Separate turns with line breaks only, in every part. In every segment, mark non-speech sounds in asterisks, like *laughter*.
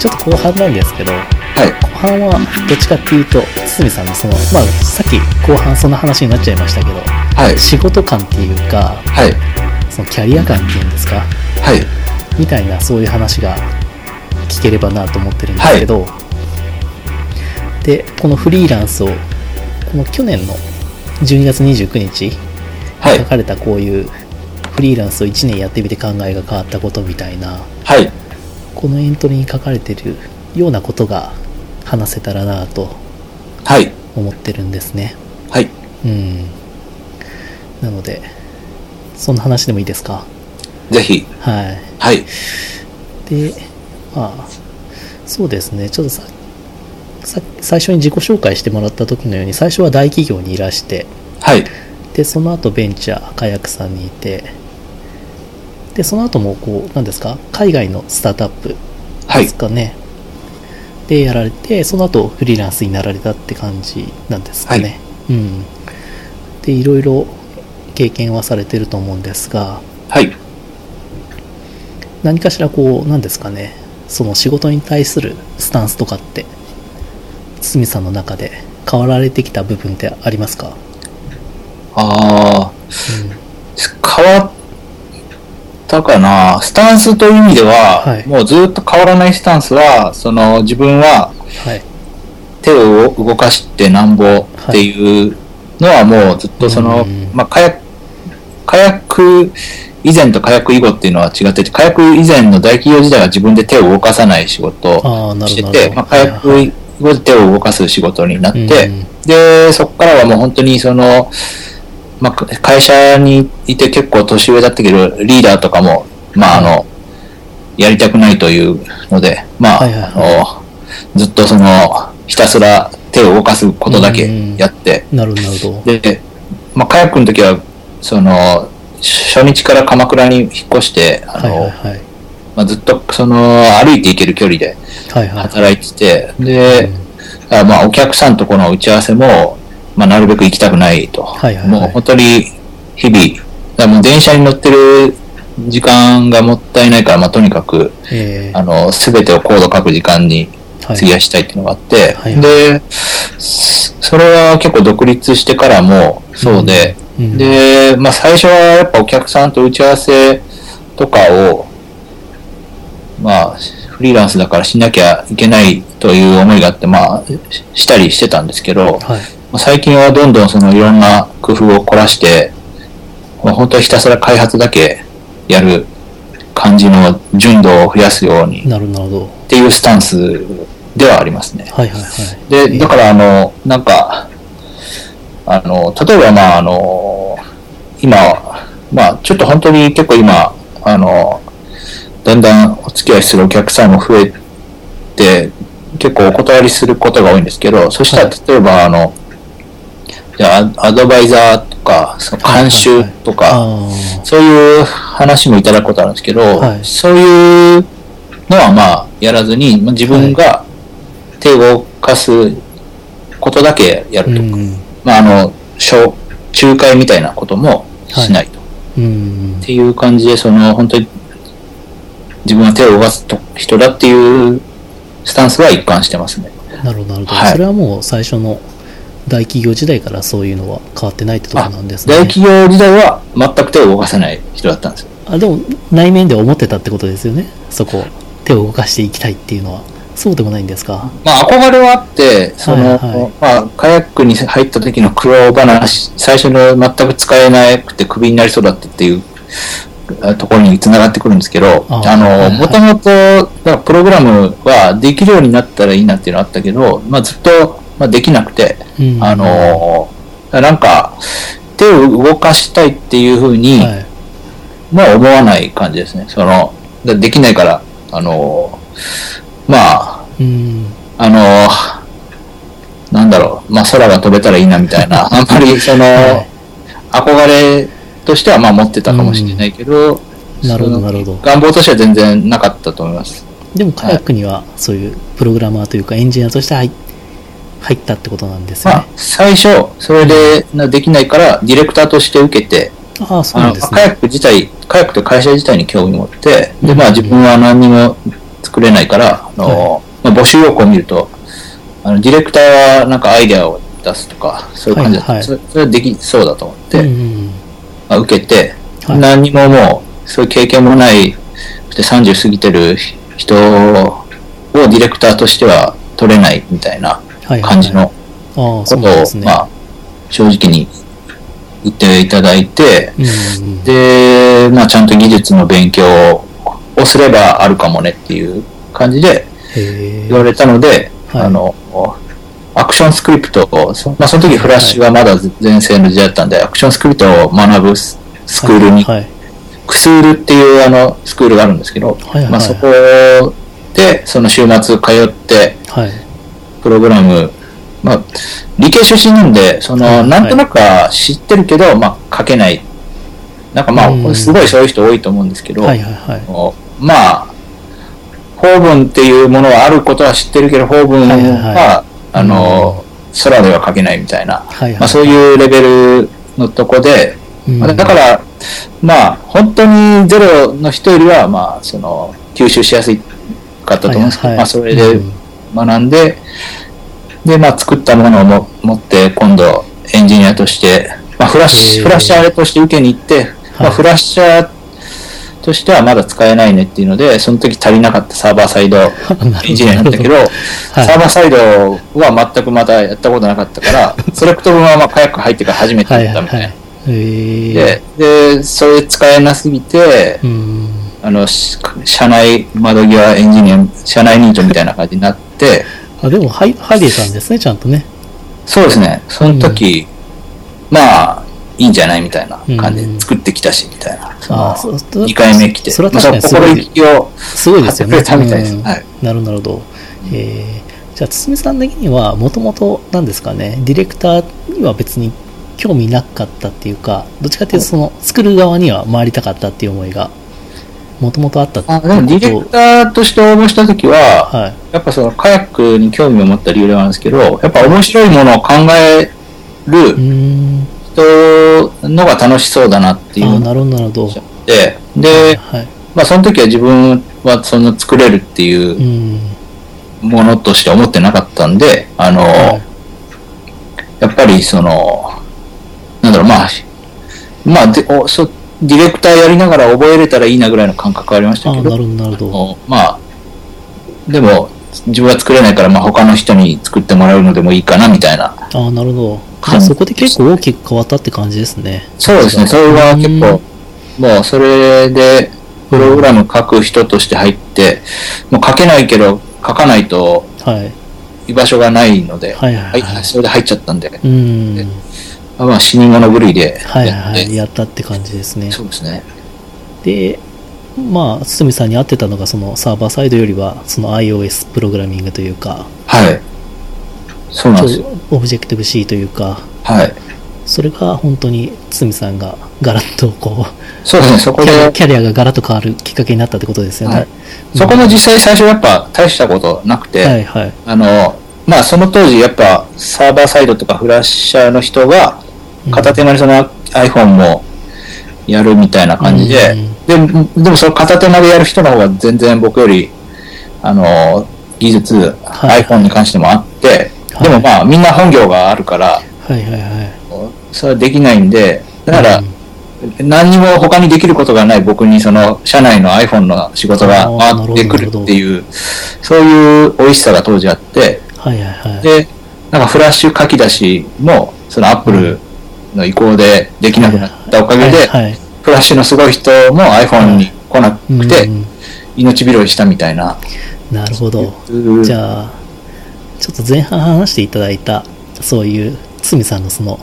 ちょっと後半なんですけど、
はい。
後半はどっちかっていうと、堤さんのその、まあ、さっき後半そんな話になっちゃいましたけど、
はい。
仕事感っていうか、
はい。
そのキャリア感っていうんですか、
はい。
みたいなそういう話が聞ければなと思ってるんですけど、で、このフリーランスを、この去年の12月29日、
はい
書。かれたこういうフリーランスを1年やってみて考えが変わったことみたいな、
はい。
このエントリーに書かれてるようなことが話せたらなと
はい。
思ってるんですね。
はい。
うん。なので、そんな話でもいいですか？
ぜひ。
はい。
はい。
で、まあ、そうですね、ちょっとさ、さ最初に自己紹介してもらった時のように、最初は大企業にいらして、
はい。
で、その後ベンチャー、カヤックさんにいて、で、その後も、こう、なんですか、海外のスタートアップ
はい
です。かね。で、やられて、その後フリーランスになられたって感じなんですかね。
はい
うん。で、いろいろ経験はされてると思うんですが、
はい。
何かしらこう、なんですかね、その仕事に対するスタンスとかって、堤さんの中で変わられてきた部分ってありますか？
ああ、変わったかな。スタンスという意味では、
はい
もうずっと変わらないスタンスは、その自分は
はい。
手を動かしてなんぼっていうのはもうずっとその、
うん
まあ、火薬、火薬以前と火薬以後っていうのは違ってて、火薬以前の大企業時代は自分で手を動かさない仕事をしてて。まあ、火薬以後で手を動かす仕事になって、
うん
で、そこからはもう本当にその、まあ、会社にいて結構年上だったけど、リーダーとかも、まあ、あの、やりたくないというので、まあ、
はいはいはい
あの、ずっとその、ひたすら手を動かすことだけやって、
なるほど。
で、まあ、カヤックの時は、その、初日から鎌倉に引っ越して、あの、
はいはいはい。
まあ、ずっとその、歩いて行ける距離で
はいはい。
働いてて、で、あまあ、お客さんとこの打ち合わせも、まあ、なるべく行きたくないと。
はいはいはい。
もう本当に、日々、だからもう電車に乗ってる時間がもったいないから、まあ、とにかく、
えー
あの、すべてをコード書く時間に
はい。
費やしたいっていうのがあって、
はいはい。
で、そそれは結構独立してからもそうで、
うん。
で、まあ、最初はやっぱお客さんと打ち合わせとかを、まあ、フリーランスだからしなきゃいけないという思いがあって、まあ、ししたりしてたんですけど、
はい。
まあ最近はどんどんそのいろんな工夫を凝らして、まあ本当にひたすら開発だけやる感じの純度を増やすようにっ
なるほど、なるほど。
ていうスタンスではありますね。
はいはいはい。
で、だからあの、なんか、あの、例えばまああの、今、まあちょっと本当に結構今、あの、だんだんお付き合いするお客さんも増えて、結構お断りすることが多いんですけど、そしたら
はい
例えばあの、アドバイザーとか、その監修とか、
あ
そういう話もいただくことあるんですけど、
はい
そういうのはまあやらずに、まあ自分が手を動かすことだけやるとか、
ん。
まああの、小仲介みたいなこともしないと。
うん
っ。ていう感じで、その本当に自分は手を動かすと人だっていうスタンスは一貫してますね。
なるほど、なるほど。
はい
それはもう最初の大企業時代からそういうのは変わってないってところなんですね。
大企業時代は全く手を動かせない人だったんですよ。
あでも内面で思ってたってことですよね。そこ手を動かしていきたいっていうのは。そうでもないんですか？
まあ憧れはあって、その、
はいはい。
まあカヤックに入った時の苦労話、最初の全く使えなくてクビになりそうだったっていうあところに繋がってくるんですけど、
あ
あの、もともと、プログラムはできるようになったらいいなっていうのはあったけど、まあずっと、まあ、できなくて、
うん。
あの、なんか、手を動かしたいっていうふうに、
はい。
もう思わない感じですね。その、だできないから、あの、まあ、
うん。
あの、なんだろう、まあ空が飛べたらいいなみたいな、*laughs* あんまりその、
はい。
憧れとしてはまあ持ってたかもしれないけど、
なるほどなるほど。
願望としては全然なかったと思います。
でもカヤックにはそういうプログラマーというかエンジニアとして入入ったってことなんですよ
まあ
ね、
最初、それでなできないから、ディレクターとして受けて、
ああそうなんですね。
カヤック自体、カヤックという会社自体に興味持って、で、まあ自分は何にも作れないから、の、まあ、募集要項を見ると、あの、ディレクターはなんかアイデアを出すとか、そういう感じだった。
はいはい。
それはできそうだと思って、
うんうん
まあ、受けて、
はい。
何にももう、そういう経験もない、そして30過ぎてる人をディレクターとしては取れないみたいな
はいはい
感じのことを。まあ、正直に言っていただいて、
うんうんうん
で、まあ、ちゃんと技術の勉強をすればあるかもねっていう感じで言われたので、
はい
あの、アクションスクリプトを、そまあ、その時フラッシュがまだ全盛の時代だったんで、アクションスクリプトを学ぶススクールに、
はい。
クスールっていうあのスクールがあるんですけど、
はいはい
まあ、そこでその週末通って
はい。
プログラム、まあ、理系出身なんで、その、
はい。
なんとなくは知ってるけど、まあ、書けない。なんかま
うん。
あ、すごいそういう人多いと思うんですけど、
はいはいはい。
こうまあ、法文っていうものはあることは知ってるけど、法文は、
はいはいは
あの、空では書けないみたいな、
はいはい。
まあ、そういうレベルのとこで、だから、まあ、本当にゼロの人よりは、まあ、その、吸収しやすいかったと思うんですけど、
はいはい。
まあ、それで
うん
学んで、で、まあ、作ったものをも持って、今度、エンジニアとして、まあ、フラッシュ、フラッシャーとして受けに行って、まあ、
はい
フラッシャーとしてはまだ使えないねっていうので、その時足りなかったサーバーサイド *laughs* エンジニアだったけど、
はい
サーバーサイドは全くまだやったことなかったから、セレクト文はまあ、カヤック入ってから初めて
はい
やったみたいな。
はいはい。
で、で、それ使えなすぎて、
うん。
あの、し社内窓際エンジニア、社内ニートみたいな感じになって、
あ、でも入入れたんですね、ちゃんとね。
そうですね、その時、まあ、いいんじゃないみたいな感じ
うん
で作ってきたし、みたいな。
あそう
2回目来て、
それは確かに
心意気を
すごいですよね。
くれたみたいです。
うん。
はい。
なるほど。えー、じゃあ、堤さん的には、もともと、なんですかね、ディレクターには別に興味なかったっていうか、どっちかっていうと、その、作る側には回りたかったっていう思いが、もともとあった
あでもディレクターとして応募した時は、
はい。
やっぱそのカヤックに興味を持った理由なんですけど、やっぱ面白いものを考える。人のが楽しそうだなっていう
なるほど、なるほど。
で、で、
はい。
まあその時は自分はその作れるって
う。
いうんものとして思ってなかったんで、あの、
はい
やっぱりその、なんだろう、まあ、まあでおそディレクターやりながら覚えれたらいいなぐらいの感覚はありました
ああ、
けど、
なるほど、なるほど。
おまあ、でも、自分は作れないから、まあ他の人に作ってもらうのでもいいかなみたいな。
ああ、なるほど。そこで結構大きく変わったって感じですね。
そうですね、それは結構、もうそれで、プログラム書く人として入って、もう書けないけど、書かないと
はい。
居場所がないので、
はいはいはい
はいそれで入っちゃったんで、
うん。
まあ死に物狂いで
はい
やって、
はいはい。やったって感じですね。
そうですね。
で、まあ、堤さんに合ってたのが、そのサーバーサイドよりは、その iOS プログラミングというか、
はい。そうなんですよ。
オブジェクティブ C というか、
はい。
それが本当に堤さんがガラッとこう、
そうですね、そこ
キャリア
で、
キャリアがガラッと変わるきっかけになったってことですよね。
はいそこも実際最初やっぱ大したことなくて、
はいはい。
あの、まあその当時やっぱサーバーサイドとかフラッシャーの人が片手間にその iPhone もやるみたいな感じで、ででもその片手間でやる人の方が全然僕より、あの、技術、
はい。
iPhone に関してもあって、
はい。
でもまあみんな本業があるから、
はいはいはい。
それはできないんで、だから、
うん。
何にも他にできることがない僕にその社内の iPhone の仕事が回ってくるっていう、そういう美味しさが当時あって、
はいはいはい。
で、なんかフラッシュ書き出しも、その Apple の意向でできなくなったおかげで、フラッシュのすごい人も iPhone に来なくて
うん、
命拾いしたみたいな。
なるほど。
うん。
じゃあ、ちょっと前半話していただいた、そういう、堤さんのその、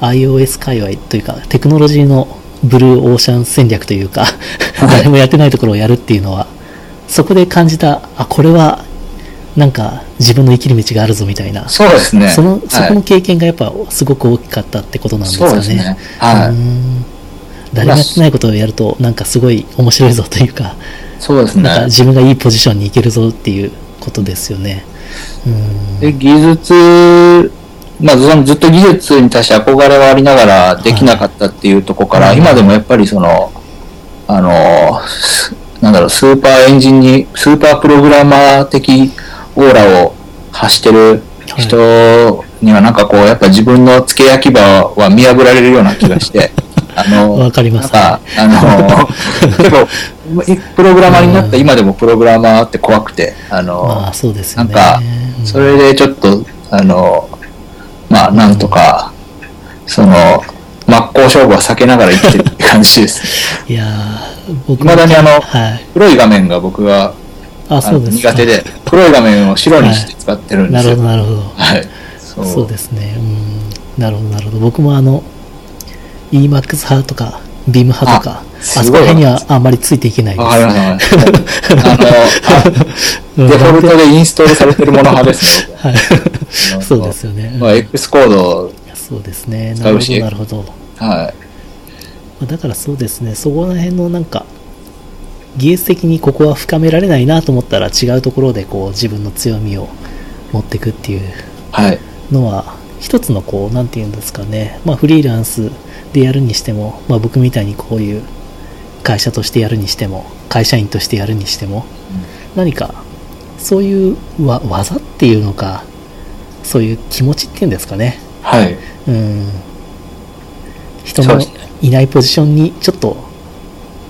iOS 界隈というか、テクノロジーのブルーオーシャン戦略というか、*laughs* 誰もやってないところをやるっていうのは、そこで感じた、あ、これは、なんか自分の生きる道があるぞみたいな、
そうですね。
その、そこ
はい
の経験がやっぱすごく大きかったってことなんですかね。
そうですね。はい。
ん誰もやってないことをやると、なんかすごい面白いぞというか、
そうです
なんか
ね。
自分がいいポジションに行けるぞっていうことですよね。うーん
で、技術、まあ、そのずっと技術に対して憧れはありながらできなかったっていうところから、
はい
今でもやっぱりその、あの、なんだろう、スーパーエンジンに、スーパープログラマー的オーラを発してる人にはなんかこう、やっぱ自分の付け焼き場は見破られるような気がして、*laughs* あの、
わかります
あの、*laughs* 結構、プログラマーになった今でもプログラマーって怖くて、あの、
まあ、そうですよね。
なんか
うん
それでちょっと、あの、まあ、なんとか、その、真っ向勝負は避けながら生きてるって感じです。*laughs*
いやー、僕
未だにあの
はい。
黒い画面が僕は
あ、そうですか
苦手で、黒い画面を白にして使ってるんですよ。
なるほど、なるほど。
はい。そう
そうですね。うん。なるほど、なるほど。僕もあの、EMAX 派とか、ビーム派とか、あそこら辺にはあんまりついていけないです。
わかります、わかります。あの、*laughs* デフォルトでインストールされてるもの派ですね。
はい。
僕
そうですよね。
まあ、X コード、
そうですね。なるほど、なるほど。
はい。
まあだからそうですね、そこら辺のなんか、技術的にここは深められないなと思ったら違うところでこう自分の強みを持っていくっていう
はい。
のは一つのこうなんて言うんですかね。まあフリーランスでやるにしても、まあ、僕みたいにこういう会社としてやるにしても会社員としてやるにしても何かそういうわ技っていうのかそういう気持ちっていうんですかね。
はい。
うん。人のいないポジションにちょっと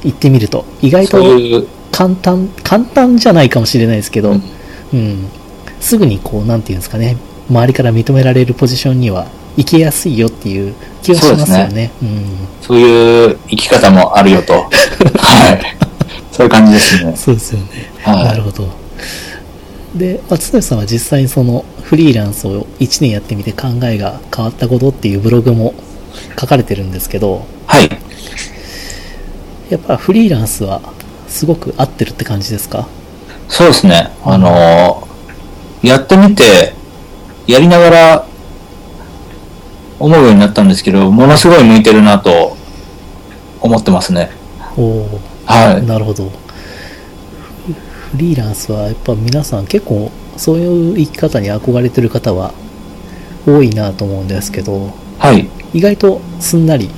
行ってみると意外と簡単簡単じゃないかもしれないですけど、
うん
うん、すぐにこう、なんていうんですかね、周りから認められるポジションには行きやすいよっていう気がしますよね。
そういう生き方もあるよと。*laughs* はい。そういう感じですね
うん。。そうですよね。
はい
なるほど。で、松崎さんは実際にそのフリーランスを1年やってみて考えが変わったことっていうブログも書かれてるんですけど、
はい。
やっぱフリーランスはすごく合ってるって感じですか？
そうですね。あのーやってみて、やりながら思うようになったんですけど、ものすごい向いてるなと思ってますね。
おお
はい。
なるほど。フフリーランスはやっぱ皆さん結構そういう生き方に憧れてる方は多いなと思うんですけど、
はい。
意外とすんなり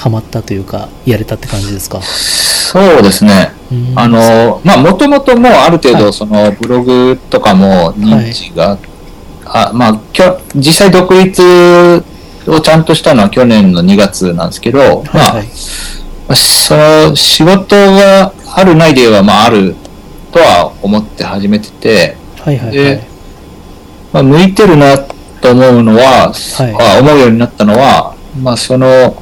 ハマったというか、やれたって感じですか？
そうですね。
うん
あの、まあ、もともともうある程度、
はい
そのブログとかも認知が、あまあ、きょ実際独立をちゃんとしたのは去年の2月なんですけど、ま
はい
あ
はい、
その仕事があるないで言えば、まあ、あるとは思って始めてて、
はいはいはい
で。まあ、向いてるなと思うのは、
はい
あ思うようになったのは、まあ、その、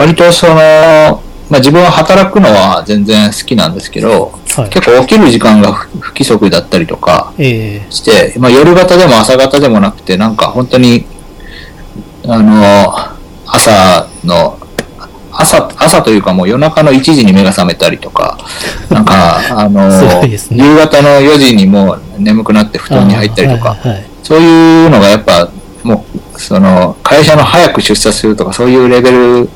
割とその、まあ、自分は働くのは全然好きなんですけど、
はい。
結構起きる時間が不不規則だったりとか
え
して、まあ、夜型でも朝型でもなくて、なんか本当に、あの、朝の、朝、朝というかもう夜中の1時に目が覚めたりとか、なんか、*laughs* あの、
ね。
夕方の4時にもう眠くなって布
ー
団に入ったりとか、
はいはい。
そういうのがやっぱ、もう、その、会社の早く出社するとか、そういうレベル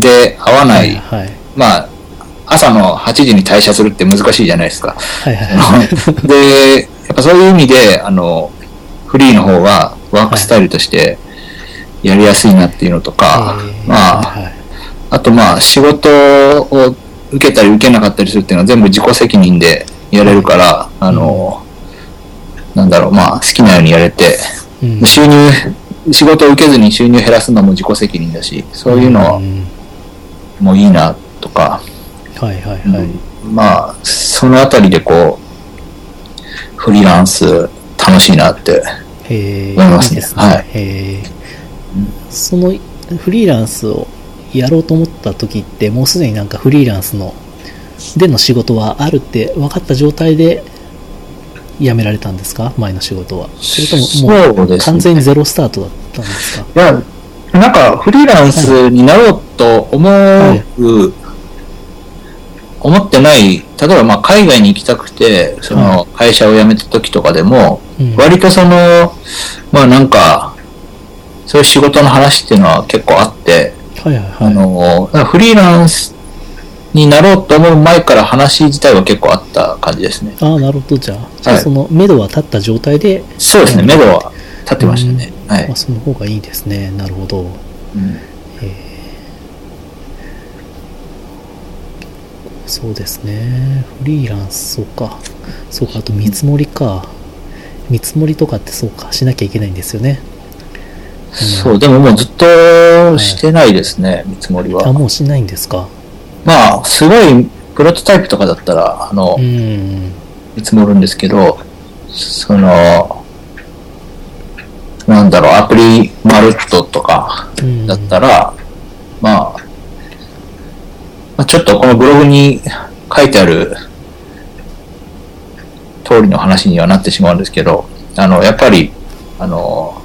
で合わない、
はいはい。
まあ、朝の8時に退社するって難しいじゃないですか。
はいはいはい。
で、やっぱそういう意味で、あの、フリーの方がワークスタイルとしてやりやすいなっていうのとか、
えー
まあ、
はいはい
あとまあ、仕事を受けたり受けなかったりするっていうのは全部自己責任でやれるから、あの、なんだろう、まあ、好きなようにやれて、
うん
収入、仕事を受けずに収入減らすのも自己責任だし、そういうの
ん
もいいなとか、
はいはいはい。
まあ、そのあたりでこう、フリーランス楽しいなって。思いますね
いいですね。
はい。
そのフリーランスをやろうと思った時って、もうすでになんかフリーランスの、での仕事はあるって分かった状態で辞められたんですか？前の仕事は。それともも
う
完全にゼロスタートだったんですか？
いや、なんかフリーランスになろうと思う、
はい
思ってない、例えばまあ海外に行きたくて、その会社を辞めた時とかでも、
うん
割とその、まあなんか、そういう仕事の話っていうのは結構あって、
はいはいはい。
あの、フリーランスになろうと思う前から話自体は結構あった感じですね。
ああ、なるほど。じゃあ、じゃあ
はい
その、目処は立った状態で、
そうですね、目処は立ってましたね。はい
まあ、。その方がいいですね。なるほど。
うん
そうですね。フリーランス、そうか。そうか、あと見積もりか。見積もりとかってそうか、しなきゃいけないんですよね。
そう、でももうずっとしてないですね、見積もりは。
あ、もうしないんですか？
まあ、すごい、プロトタイプとかだったら、あの
う、ん。
見積もるんですけど、その、なんだろう、アプリマルットとか
うん
だったら、まあ、まあちょっとこのブログに書いてある通りの話にはなってしまうんですけど、あの、やっぱり、あの、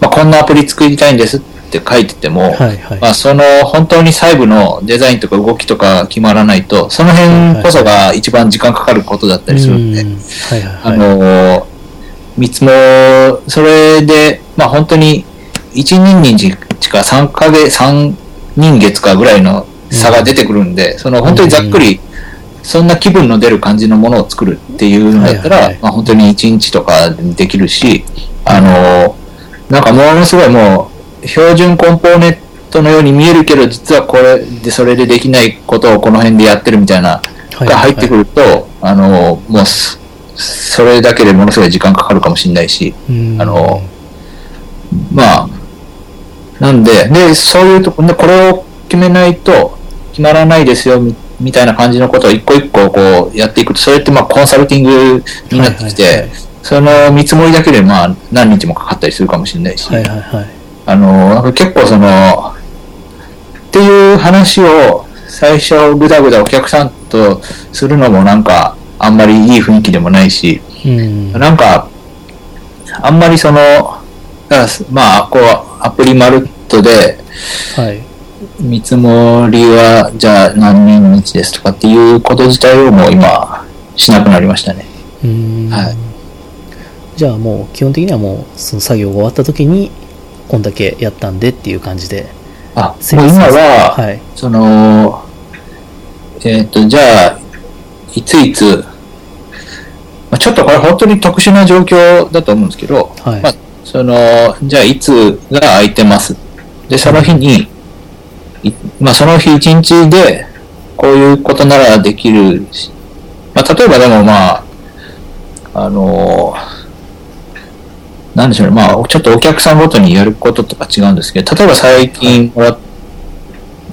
まあ、こんなアプリ作りたいんですって書いてても、
はいはい。
まあ、その本当に細部のデザインとか動きとか決まらないと、その辺こそが一番時間かかることだったりするんで、あ
はい。
の、見積も、それで、まあ本当に1人日か3ヶ月、3人月かぐらいの差が出てくるんで、その本当にざっくり、そんな気分の出る感じのものを作るっていうんだったら、
はいはいはい。
まあ本当に1日とかできるし、あの、なんかものすごいもう、標準コンポーネントのように見えるけど、実はこれで、それでできないことをこの辺でやってるみたいな、が入ってくると、あの、もうす、それだけでものすごい時間かかるかもしれないし、
うん
あの、まあ、なんで、で、そういうとこ、で、これを決めないと決まらないですよ、みみたいな感じのことを一個一個こうやっていくと、それってまあコンサルティングになってきて、
はいはいはい
その見積もりだけでまあ何日もかかったりするかもしれないし、
はいはいはい。
あの、なんか結構その、っていう話を最初ぐだぐだお客さんとするのもなんかあんまりいい雰囲気でもないし、
うん。
なんか、あんまりその、まあ、こう、アプリマルットで、
はい。
見積もりは、じゃあ何人日ですとかっていうこと自体をもう今、しなくなりましたね。
うん。
はい
じゃあもう基本的にはもうその作業が終わった時にこんだけやったんでっていう感じで
あ、もう今は、
はい。
その、えっ、と、じゃあ、いついつ、まあ、ちょっとこれ本当に特殊な状況だと思うんですけど、
はい
まあ、その、じゃあいつが空いてます。で、その日に、いまあ、その日一日で、こういうことならできるし、まあ、例えばでもまあ、あのなんでしょうね、まあ、ちょっとお客さんごとにやることとか違うんですけど、例えば最近もらっ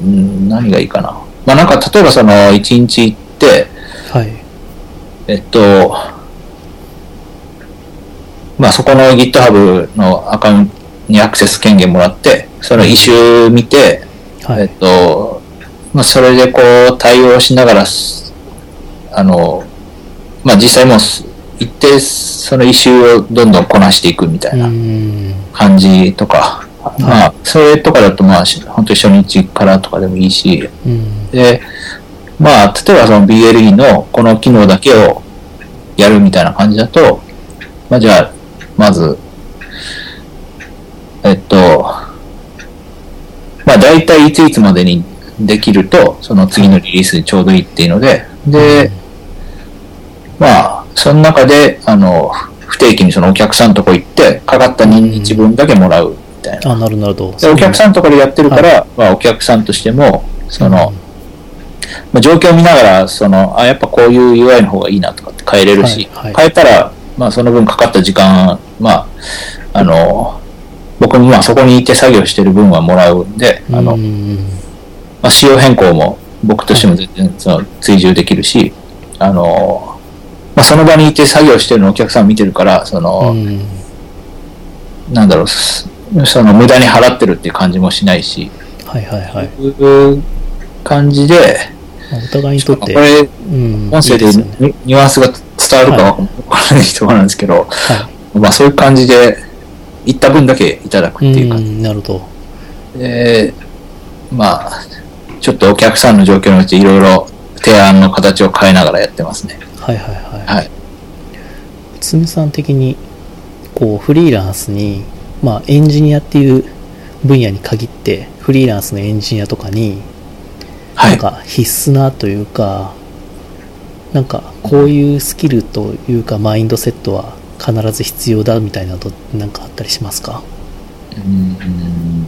うん何がいいかな。まあなんか、例えばその、一日行って、
はい。
えっと、まあそこの GitHub のアカウントにアクセス権限もらって、その一周見て、えっ
はい。
と、まあそれでこう対応しながらす、あの、まあ実際もうす行って、その一周をどんどんこなしていくみたいうな。
ん。
感じとか、まあ、それとかだと、まあ、し本当に初日からとかでもいいし、
うん。
で、まあ、例えばその BLE のこの機能だけをやるみたいな感じだと、まあ、じゃあ、まず、えっと、まあ、大体いついつまでにできると、その次のリリースにちょうどいいっていうので、で、まあ、その中で、あの、不定期にそのお客さんのとこ行って、かかった日日分だけもらうみたいな。
あ、なるなるほど。
でお客さんのところでやってるから、まあ、お客さんとしても、その、まあ、状況を見ながら、その、あ、やっぱこういう UI の方がいいなとかって変えれるし、
はいはい
変えたら、まあ、その分かかった時間、まあ、あの、僕もまあそこにいて作業してる分はもらうんで、あの、
うん。
まあ、仕様変更も僕としても全然その追従できるし、あの、まあ、その場にいて作業してるのをお客さん見てるから、その、
うん。
なんだろう、すその無駄に払ってるっていう感じもしないし、
はいはいはい。
いう感じで、
まあお互いにとって、
これ、
うん。
音声でニニュアンスが伝わるかわからないところなんですけど、
は
まあそういう感じで、行った分だけいただくって
い。
いう感じ
うん、なるほど。
で、まあ、ちょっとお客さんの状況によっていろいろ提案の形を変えながらやってますね。
はいはいはい。
はい。
つむさん的に、こう、フリーランスに、まあ、エンジニアっていう分野に限って、フリーランスのエンジニアとかに、
はい。
なんか必須なというか、なんかこういうスキルというかマインドセットは必ず必要だみたいなのなんかあったりしますか？
うん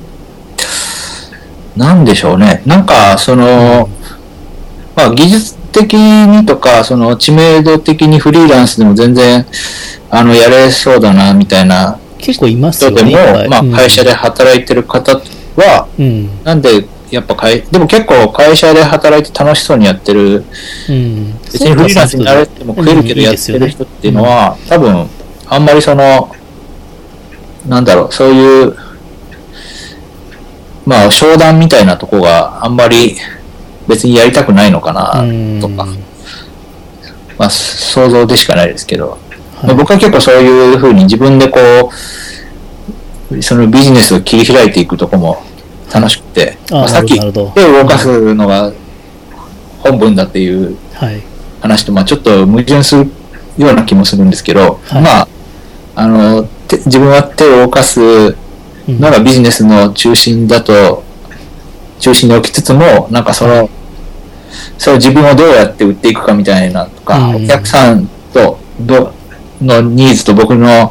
なんでしょうね。なんか、その、まあ、技術的にとか、その知名度的にフリーランスでも全然、あの、やれそうだな、みたいな
結構います
人でも、
よね。
まあ、会社で働いてる方は、
うん。
なんで、やっぱ会、でも結構会社で働いて楽しそうにやってる、
うん。
別にフリーランスになれても食えるけどやってる人っていうのは、多分、あんまりその、なんだろう、そういう、まあ、商談みたいなとこがあんまり別にやりたくないのかな、
うん。
とか、まあ、想像でしかないですけど、
はい。
まあ僕は結構そういうふうに自分でこう、そのビジネスを切り開いていくとこも楽しくて、
あ
まあさっき手を動かすのが本文だっていう
はい。
話と、まあ、ちょっと矛盾するような気もするんですけど、
はい。
まあ、あの、手自分は手を動かす
うん。
のがビジネスの中心だと、中心に置きつつも、なんかその、それを自分をどうやって売っていくかみたいなとか、
うん。
お客さんとどのニーズと僕の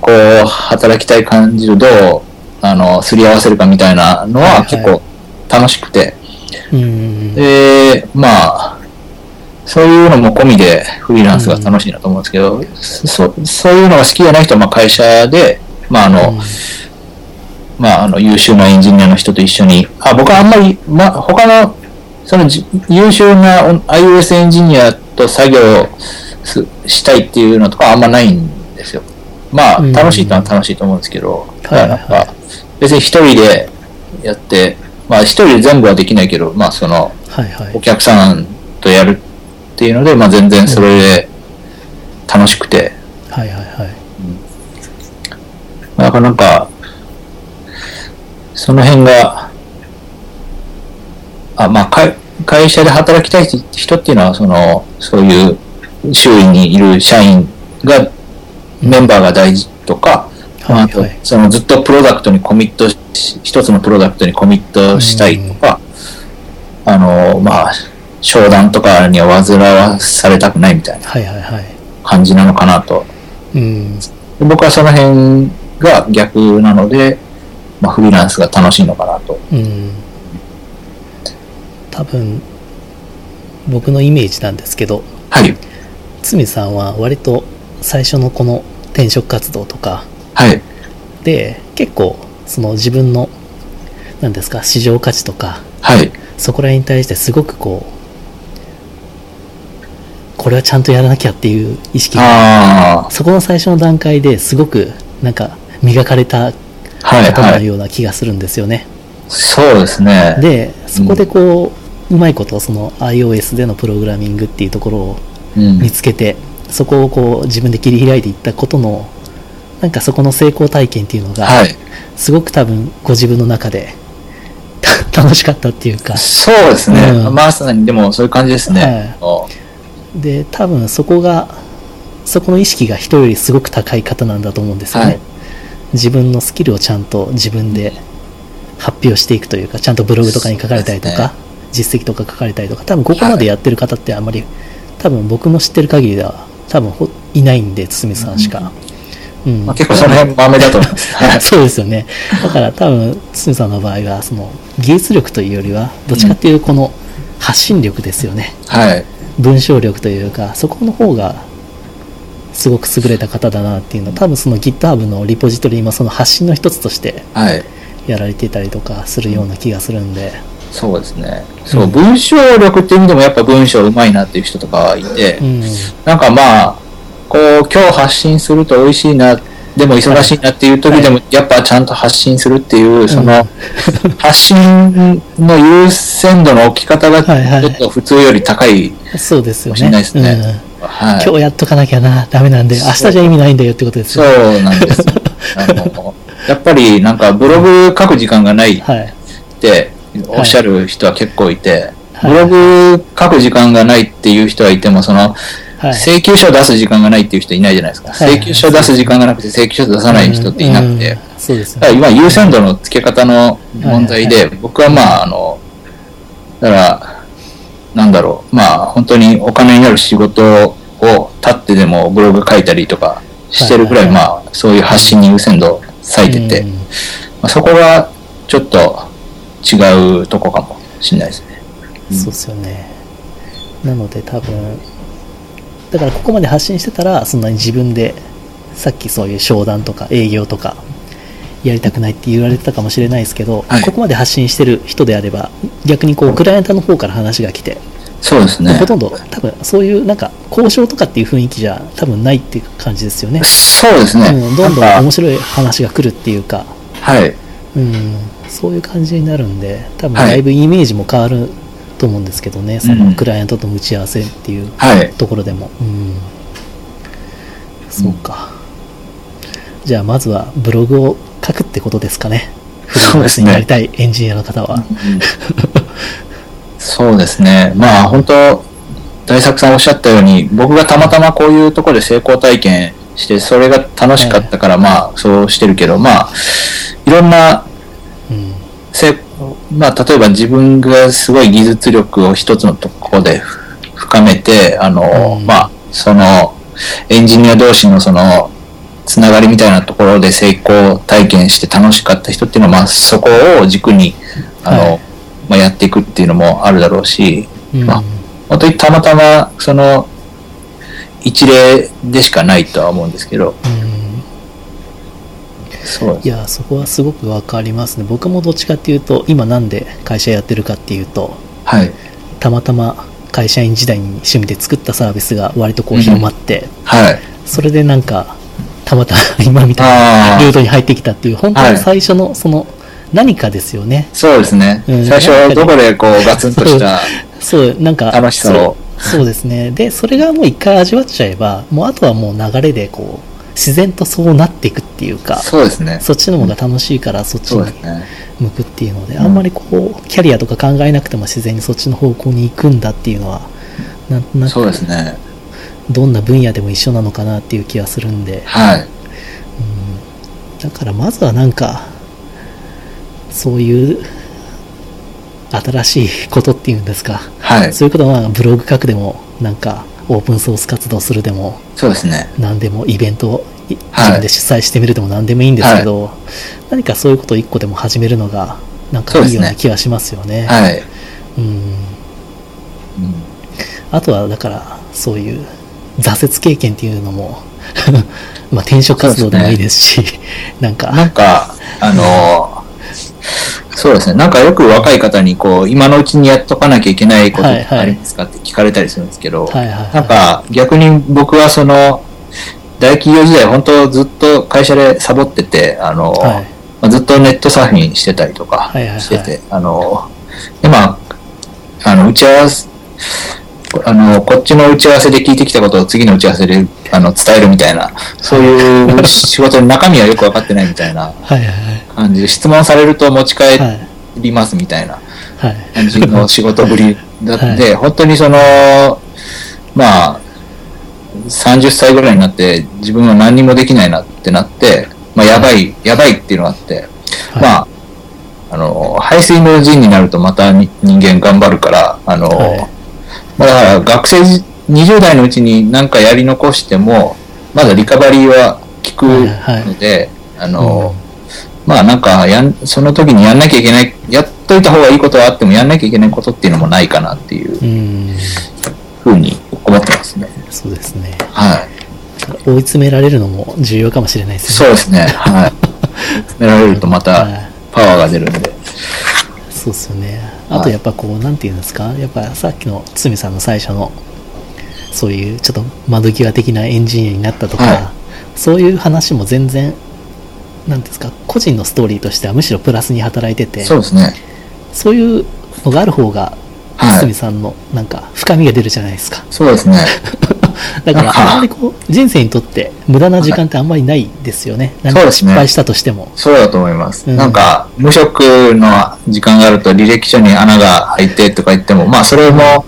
こう働きたい感じをどうあのすり合わせるかみたいなの
はいは
はい。結構楽しくて、
うん。
で、まあ、そういうのも込みでフリーランスが楽しいなと思うんですけど、そそういうのが好きじゃない人はまあ会社で、まああの、
うん。
まあ、あの優秀なエンジニアの人と一緒に、あ僕はあんまり、まあ、他のそのじ優秀な iOS エンジニアと作業すしたいっていうのとかあんまないんですよ。まあ、
うん。
楽しいのは楽しいと思うんですけど、だからなん
はい。はい
か、別に一人でやって、まあ一人で全部はできないけど、まあその、
はいはい
お。客さんとやるっていうので、まあ全然それで楽しくて、
はいはいはい。
なかなか、その辺が、あ、まあ、会会社で働きたい人っていうのは、その、そういう周囲にいる社員が、メンバーが大事とか、
はいはい、
そのずっとプロダクトにコミットし、一つのプロダクトにコミットしたいとか、あの、まあ、商談とかには煩わされたくないみたいな。感じなのかなと
うん。
で僕はその辺が逆なので、まあ、フリーランスが楽しいのかなと。
うん。多分、僕のイメージなんですけど、
はい。
つみさんは割と最初のこの転職活動とか
はい。
で結構その自分の何ですか市場価値とか
はい。
そこら辺に対してすごくこうこれはちゃんとやらなきゃっていう意識が。そこの最初の段階ですごくなんか磨かれた
はい。
方
はい。
のような気がするんですよね。
そうですね。
でそこでこう、うまいことその iOS でのプログラミングっていうところを
うん
見つけてそこをこう自分で切り開いていったことのなんかそこの成功体験っていうのが、
はい。
すごく多分ご自分の中でた *laughs* 楽しかったっていうか。
そうですね。
うん。
まさに、でもそういう感じですね。お
で多分そこがそこの意識が人よりすごく高い方なんだと思うんですよね、
はい。
自分のスキルをちゃんと自分で発表していくというかちゃんとブログとかに書かれたりとか、実績とか書かれたりとか多分ここまでやってる方ってあんまり、多分僕の知ってる限りでは多分ほいないんで堤さんしか、うん
まあ、結構その辺豆だと思います。はい。
そうですよね。だから多分、堤さんの場合は、その、技術力というよりは、どっちかっていうこの発信力ですよね。
はい。
文章力というか、そこの方が、すごく優れた方だなっていうのは、多分その GitHub のリポジトリもその発信の一つとして
はい。
やられてたりとかするような気がするんで、
そうですね。そう、
うん
文章力っていう意味でもやっぱ文章うまいなっていう人とかいて、
うん。
なんかまあ、こう、今日発信すると美味しいな、でも忙しいなっていう時でも、やっぱちゃんと発信するっていう、その、*laughs* 発信の優先度の置き方が、ちょっと普通より高い。
そうですよね。
ないですね
うん
はい。
今日やっとかなきゃな、ダメなんで、明日じゃ意味ないんだよってことです
そ
よ。
うなんです。あのやっぱりなんかブログ書く時間がない
はい。
っておっしゃる人は結構いて、
はい
ブログ書く時間がないっていう人はいても、その、
はい。
請求書を出す時間がないっていう人いないじゃないですか。
はい
請求書を出す時間がなくて請求書出さない人っていなくて。
うんそうですよ
だから
ね。
今優先度の付け方の問題
はい
で、僕はまあ、あの、だから、なんだろう、まあ、本当にお金になる仕事を立ってでもブログ書いたりとかしてるぐらい、まあ、そういう発信に優先度を割いてて、
うん
まあ、そこがちょっと違うとこかもしれないですね。
そうですよね。なので多分、だからここまで発信してたら、そんなに自分で、さっきそういう商談とか営業とか、やりたくないって言われてたかもしれないですけど、
はい
ここまで発信してる人であれば、逆にこう、クライアントの方から話が来て、
そうですね
ほ。とんど多分そういうなんか交渉とかっていう雰囲気じゃ多分ないっていう感じですよね。
そうですね。
うん、どんどん面白い話が来るっていうか、
はい。
うん、そういう感じになるんで、多分
はい
だいぶイメージも変わると思うんですけどね、そ
うん
のクライアントとの打ち合わせっていう
はい。
ところでも。うん、そうか。じゃあまずはブログを書くってことですかね。
そうですね
フリーランスになりたいエンジニアの方は。
そうですね。まあ本当、大作さんおっしゃったように、僕がたまたまこういうところで成功体験して、それが楽しかったから、まあそうしてるけど、まあ、いろんな
うん
せ、まあ例えば自分がすごい技術力を一つのところで深めて、あの、
うん。
まあ、その、エンジニア同士のその、つながりみたいなところで成功体験して楽しかった人っていうのは、まあそこを軸に、あの、
はい。
まあやっていくっていうのもあるだろうし、
うん。
まあ本当にたまたま、その、一例でしかないとは思うんですけど、
うん
そう
いや、そこはすごくわかりますね。僕もどっちかっていうと、今なんで会社やってるかっていうと、
はい。
たまたま会社員時代に趣味で作ったサービスが割とこう広まって、
はい。
それでなんか、たまたま *laughs* 今みたいなルートに入ってきたっていう、本当に
はい
最初のその何かですよね。
そうですね。
うん
最初、どこでこう、ガツンとした、
そう、なんか、
楽しさを
そうそうですね。で、それがもう一回味わっちゃえば、もうあとはもう流れでこう、自然とそうなっていくっていうか、
そうですね。
そっちの方が楽しいからそっちに。向くっていうので、
うん
あんまりこう、キャリアとか考えなくても自然にそっちの方向に行くんだっていうのは、なんとな
そう
く、
ですね。
どんな分野でも一緒なのかなっていう気がするんで、
はい。
うん、だからまずはなんか、そういう、新しいことっていうんですか、
はい。
そういうことはブログ書くでも、なんか、オープンソース活動するでも、
そうですね。
何でもイベント自分で主催してみるでも何でもいいんですけど、何かそういうことを一個でも始めるのが、なんかいいような気がしますよね。
はい。
うん。
うん。
あとは、だから、そういう挫折経験っていうのも、*laughs* まあ転職活動でもいいですし、*laughs* なんか、
なんか、あのーそうですね。なんかよく若い方に、こう、今のうちにやっとかなきゃいけないことって
はいはい
ありますかって聞かれたりするんですけど、
はいはいはい。
なんか逆に僕はその、大企業時代、本当ずっと会社でサボってて、あのー
はい
まあずっとネットサーフィンしてたりとか
はいはいはい
してて、あのーで、まあ、あの、打ち合わせ、あの、こっちの打ち合わせで聞いてきたことを次の打ち合わせであの伝えるみたいな、そういう仕事の中身はよく分かってないみたいな
はいはい
感じで、質問されると持ち帰
はい。はい。
りますみたいな
はい。
感じの仕事ぶりだって、
はい
本当にその、まあ、30歳ぐらいになって自分は何にもできないなってなって、まあ、やばい、やばいっていうのがあって、
はい。
まあ、あの、排水の陣になるとまたに人間頑張るから、あの、
はい。
まあだから学生時、20代のうちに何かやり残しても、まだリカバリーは効くので、あの、まあなんかやん、その時にやんなきゃいけない、やっといた方がいいことはあってもやんなきゃいけないことっていうのもないかなっていう。
うん。
ふうに思ってますね。
そうですね。
はい。
追い詰められるのも重要かもしれないですね。
そうですね。はい。詰められるとま
は
た
い
パワーが出るんで。
そうですよね。あとやっぱこう、なんていうんですか、やっぱさっきの堤さんの最初の、そういうちょっと窓際的なエンジニアになったとか、
は
そういう話も全然、なんですか、個人のストーリーとしてはむしろプラスに働いてて、
そうですね。
そういうのがある方が、
はい
堤さんのなんか深みが出るじゃないですか。
そうですね。*laughs*
だからあんまりこう、人生にとって無駄な時間ってあんまりないですよね。何か失敗したとしても。
そうだと思います。
うん
なんか、無職の時間があると履歴書に穴が開いてとか言っても、まあそれも、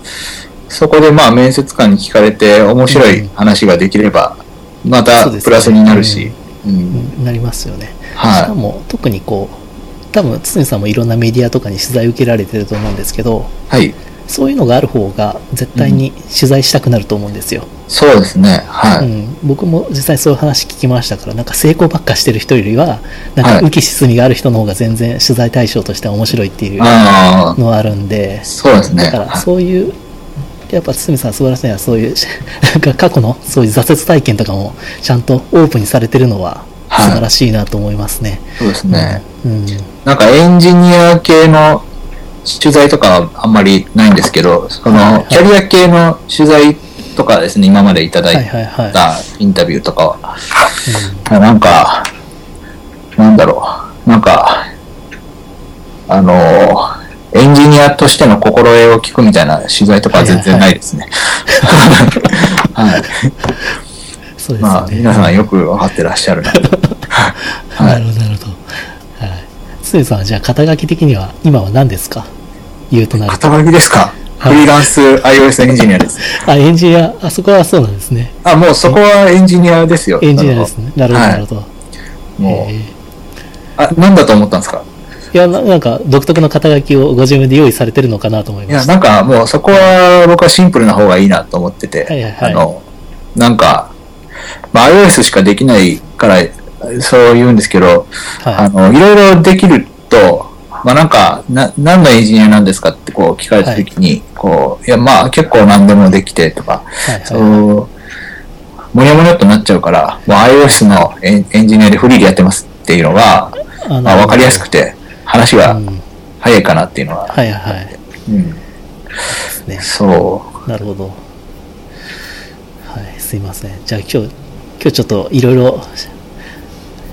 そこでまあ面接官に聞かれて面白い話ができれば、またプラスになるし。うん
うんなりますよね。しか
は
も特にこう多分堤さんもいろんなメディアとかに取材受けられてると思うんですけど
い。はい。
そういうのがある方が絶対に取材したくなると思うんですよ、
そうですね。はい。
うん、僕も実際そういう話聞きましたからなんか成功ばっかしてる人よりはなん
はい
か浮き沈みがある人の方が全然取材対象としては面白いっていうのはあるんで
そうですね。
だから
はい
そういうやっぱ堤さん素晴らしいのはそういう、*laughs* なんか過去のそういう挫折体験とかもちゃんとオープンにされてるのは
はい
素晴らしいなと思いますね。
そうですね。
うん。
なんかエンジニア系の取材とかはあんまりないんですけど、そのキャリア系の取材とかですね、今までいただ
はい。
たインタビューとかは、なんか、なんだろう、なんか、あの、エンジニアとしての心得を聞くみたいな取材とかは全然ないですね。はい。
そうです
まあ。皆さんよく分かってらっしゃる *laughs* なと。は
ないるほど、なるほど。はい。堤さんはじゃあ肩書き的には今は何ですか？言うとなると。
肩書きですか？
はい
フリーランス iOS エンジニアです。*laughs*
あ、エンジニア、あそこはそうなんですね。
あ、もうそこはエンジニアですよ。
エンジニアですね。なるほど、
はい
なるほど。
もう、
え
あ、なんだと思ったんですか？
ーいやな、なんか独特の肩書きをご自分で用意されてるのかなと思い
いや、
ました。
なんかもうそこは僕はシンプルな方がいいなと思ってて、
はいはいはい
あの、なんか、まあ iOS しかできないからそう言うんですけど、あ
は
の、いろいろできると、まあなんか、な、何のエンジニアなんですかってこう聞かれたときに、こう、いやまあ結構何でもできてとか、
い。はい
そう、
はい。
もにゃもにゃっとなっちゃうから、もう iOS のエンジニアでフリーでやってますっていうのが、
あ
まあわかりやすくて、話が
うん
早いかなっていうのは、
はいはい。
うん、
ね。
そ
なるほど。はい、すいません。じゃあ今日、今日ちょっといろいろ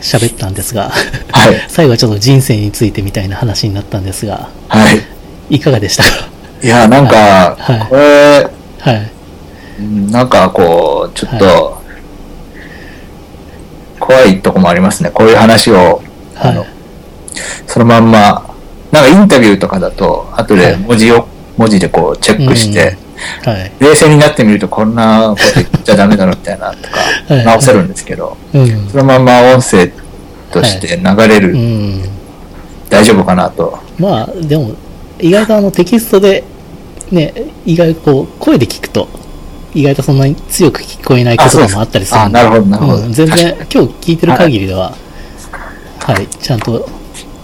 喋ったんですが、
う。はい。*laughs*
最後はちょっと人生についてみたいな話になったんですが、
はい。
いかがでしたか？
いや、なんか、
はい
これ、
はい。
うんなんかこう、ちょっと、怖いとこもありますね。こういう話を、あの
はい。
そのまんま、なんかインタビューとかだと、後で
はい
文字を、文字でこうチェックして、
うん、はい。
冷静になってみるとこんなこと言っちゃダメだろみたいなとか *laughs*
はい
直せるんですけど、
うん。
そのまんま音声として流れる、
うん。
大丈夫かなと。
まあ、でも、意外とあのテキストで、ね、意外とこう、声で聞くと、意外とそんなに強く聞こえないこともあったりするんで。
なるほどなるほど
うん、全然、今日聞いてる限りでは、はい、ちゃんと、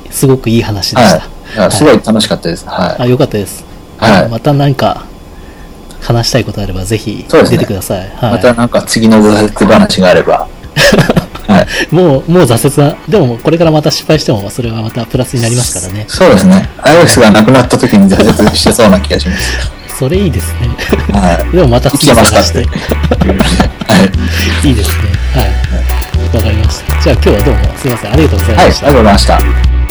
すごくいい話でした。
すごい楽しかったです。はい。
あ、よかったです。
はい
また何か、話したいことあれば、ぜひ出てください。はい。
またなんか次の挫折話があれば。*laughs* はい。
もう、もう挫折は、でもこれからまた失敗しても、それはまたプラスになりますからね。
そうですね。iOS がなくなった時に挫折してそうな気がします。
それいいですね。
はい。*laughs*
でもまた次探して
て。。はい。*laughs*
いいですね。はい。わかりました。じゃあ今日はどうもすいません。ありがとうござい
はい。あり
ました。
がとうございました。